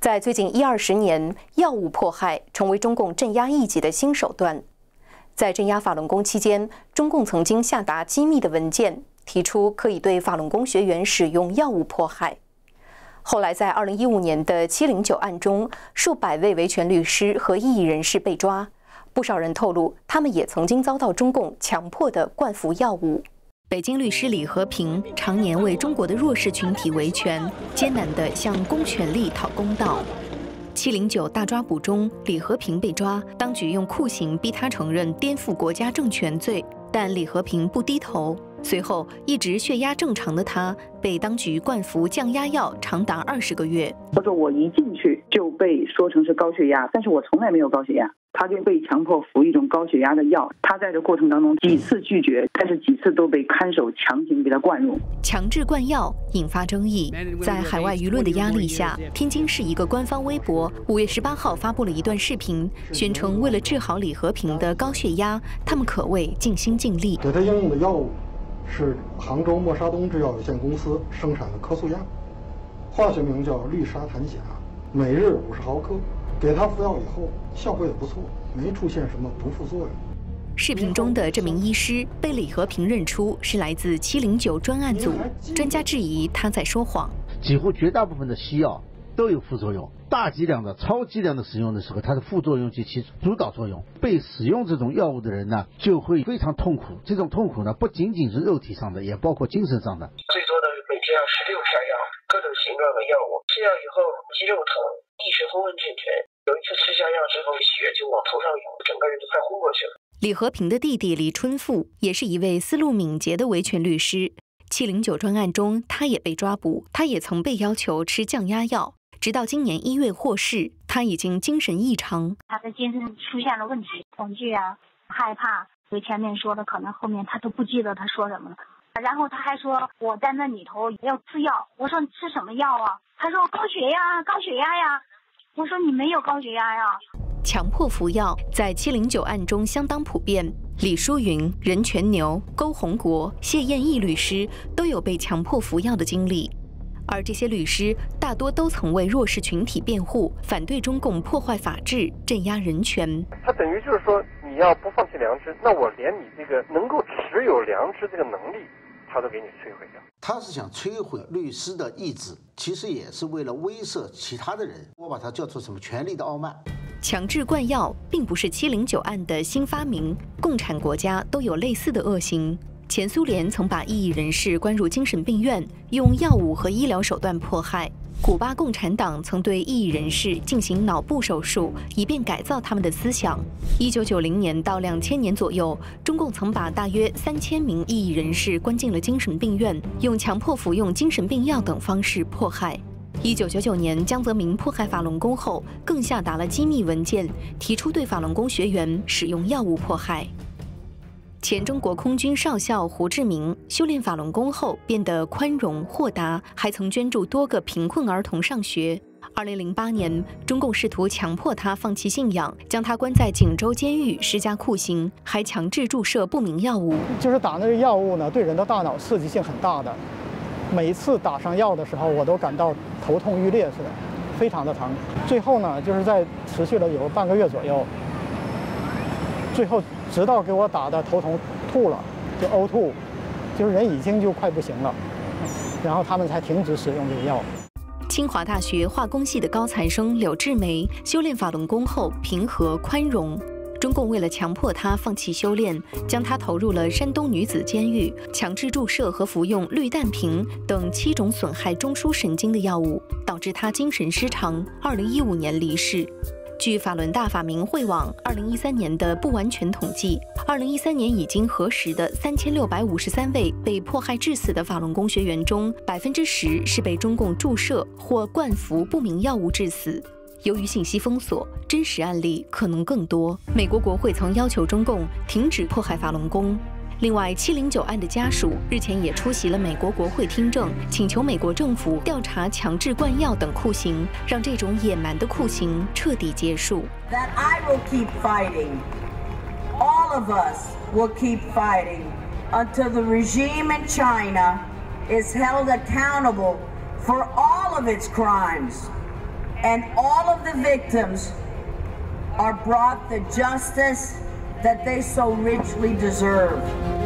在最近一二十年，药物迫害成为中共镇压异己的新手段。在镇压法轮功期间，中共曾经下达机密的文件，提出可以对法轮功学员使用药物迫害。后来，在二零一五年的七零九案中，数百位维权律师和异议人士被抓，不少人透露，他们也曾经遭到中共强迫的灌服药物。北京律师李和平常年为中国的弱势群体维权，艰难地向公权力讨公道。七零九大抓捕中，李和平被抓，当局用酷刑逼他承认颠覆国家政权罪，但李和平不低头。随后，一直血压正常的他被当局灌服降压药长达二十个月。他说：“我一进被说成是高血压，但是我从来没有高血压。”他就被强迫服一种高血压的药，他在这过程当中几次拒绝，但是几次都被看守强行给他灌入。强制灌药引发争议，在海外舆论的压力下，天津市一个官方微博五月十八号发布了一段视频，宣称为了治好李和平的高血压，他们可谓尽心尽力。给他应用的药物是杭州默沙东制药有限公司生产的科速药，化学名叫氯沙坦钾，每日五十毫克。给他服药以后，效果也不错，没出现什么不副作用。视频中的这名医师被李和平认出是来自七零九专案组，专家质疑他在说谎。几乎绝大部分的西药都有副作用，大剂量的、超剂量的使用的时候，它的副作用就起主导作用。被使用这种药物的人呢，就会非常痛苦。这种痛苦呢，不仅仅是肉体上的，也包括精神上的。最多的每天要十六片药，各种形状的药物，吃药以后肌肉疼，意识昏昏沉沉。有一次吃下药之后，血就往头上涌，整个人都快昏过去了。李和平的弟弟李春富也是一位思路敏捷的维权律师。七零九专案中，他也被抓捕，他也曾被要求吃降压药，直到今年一月获释，他已经精神异常。他的精神出现了问题，恐惧啊，害怕。就前面说的，可能后面他都不记得他说什么了。然后他还说我在那里头要吃药，我说你吃什么药啊？他说高血压，高血压呀。我说你没有高血压呀？强迫服药在七零九案中相当普遍。李淑云、任全牛、勾红国、谢艳义律师都有被强迫服药的经历，而这些律师大多都曾为弱势群体辩护，反对中共破坏法治、镇压人权。他等于就是说，你要不放弃良知，那我连你这个能够持有良知这个能力。他都给你摧毁掉。他是想摧毁律师的意志，其实也是为了威慑其他的人。我把它叫做什么？权力的傲慢。强制灌药并不是七零九案的新发明，共产国家都有类似的恶行。前苏联曾把异议人士关入精神病院，用药物和医疗手段迫害。古巴共产党曾对异议人士进行脑部手术，以便改造他们的思想。一九九零年到两千年左右，中共曾把大约三千名异议人士关进了精神病院，用强迫服用精神病药等方式迫害。一九九九年，江泽民迫害法轮功后，更下达了机密文件，提出对法轮功学员使用药物迫害。前中国空军少校胡志明修炼法轮功后变得宽容豁达，还曾捐助多个贫困儿童上学。二零零八年，中共试图强迫他放弃信仰，将他关在锦州监狱施加酷刑，还强制注射不明药物。就是打那个药物呢，对人的大脑刺激性很大的。每一次打上药的时候，我都感到头痛欲裂似的，非常的疼。最后呢，就是在持续了有半个月左右。最后，直到给我打的头疼吐了，就呕吐，就是人已经就快不行了，然后他们才停止使用这个药。清华大学化工系的高材生柳志梅修炼法轮功后平和宽容，中共为了强迫她放弃修炼，将她投入了山东女子监狱，强制注射和服用氯氮平等七种损害中枢神经的药物，导致她精神失常，二零一五年离世。据法轮大法明会网二零一三年的不完全统计，二零一三年已经核实的三千六百五十三位被迫害致死的法轮功学员中，百分之十是被中共注射或灌服不明药物致死。由于信息封锁，真实案例可能更多。美国国会曾要求中共停止迫害法轮功。另外，七零九案的家属日前也出席了美国国会听证，请求美国政府调查强制灌药等酷刑，让这种野蛮的酷刑彻底结束。That I will keep fighting. All of us will keep fighting until the regime in China is held accountable for all of its crimes and all of the victims are brought the justice that they so richly deserve.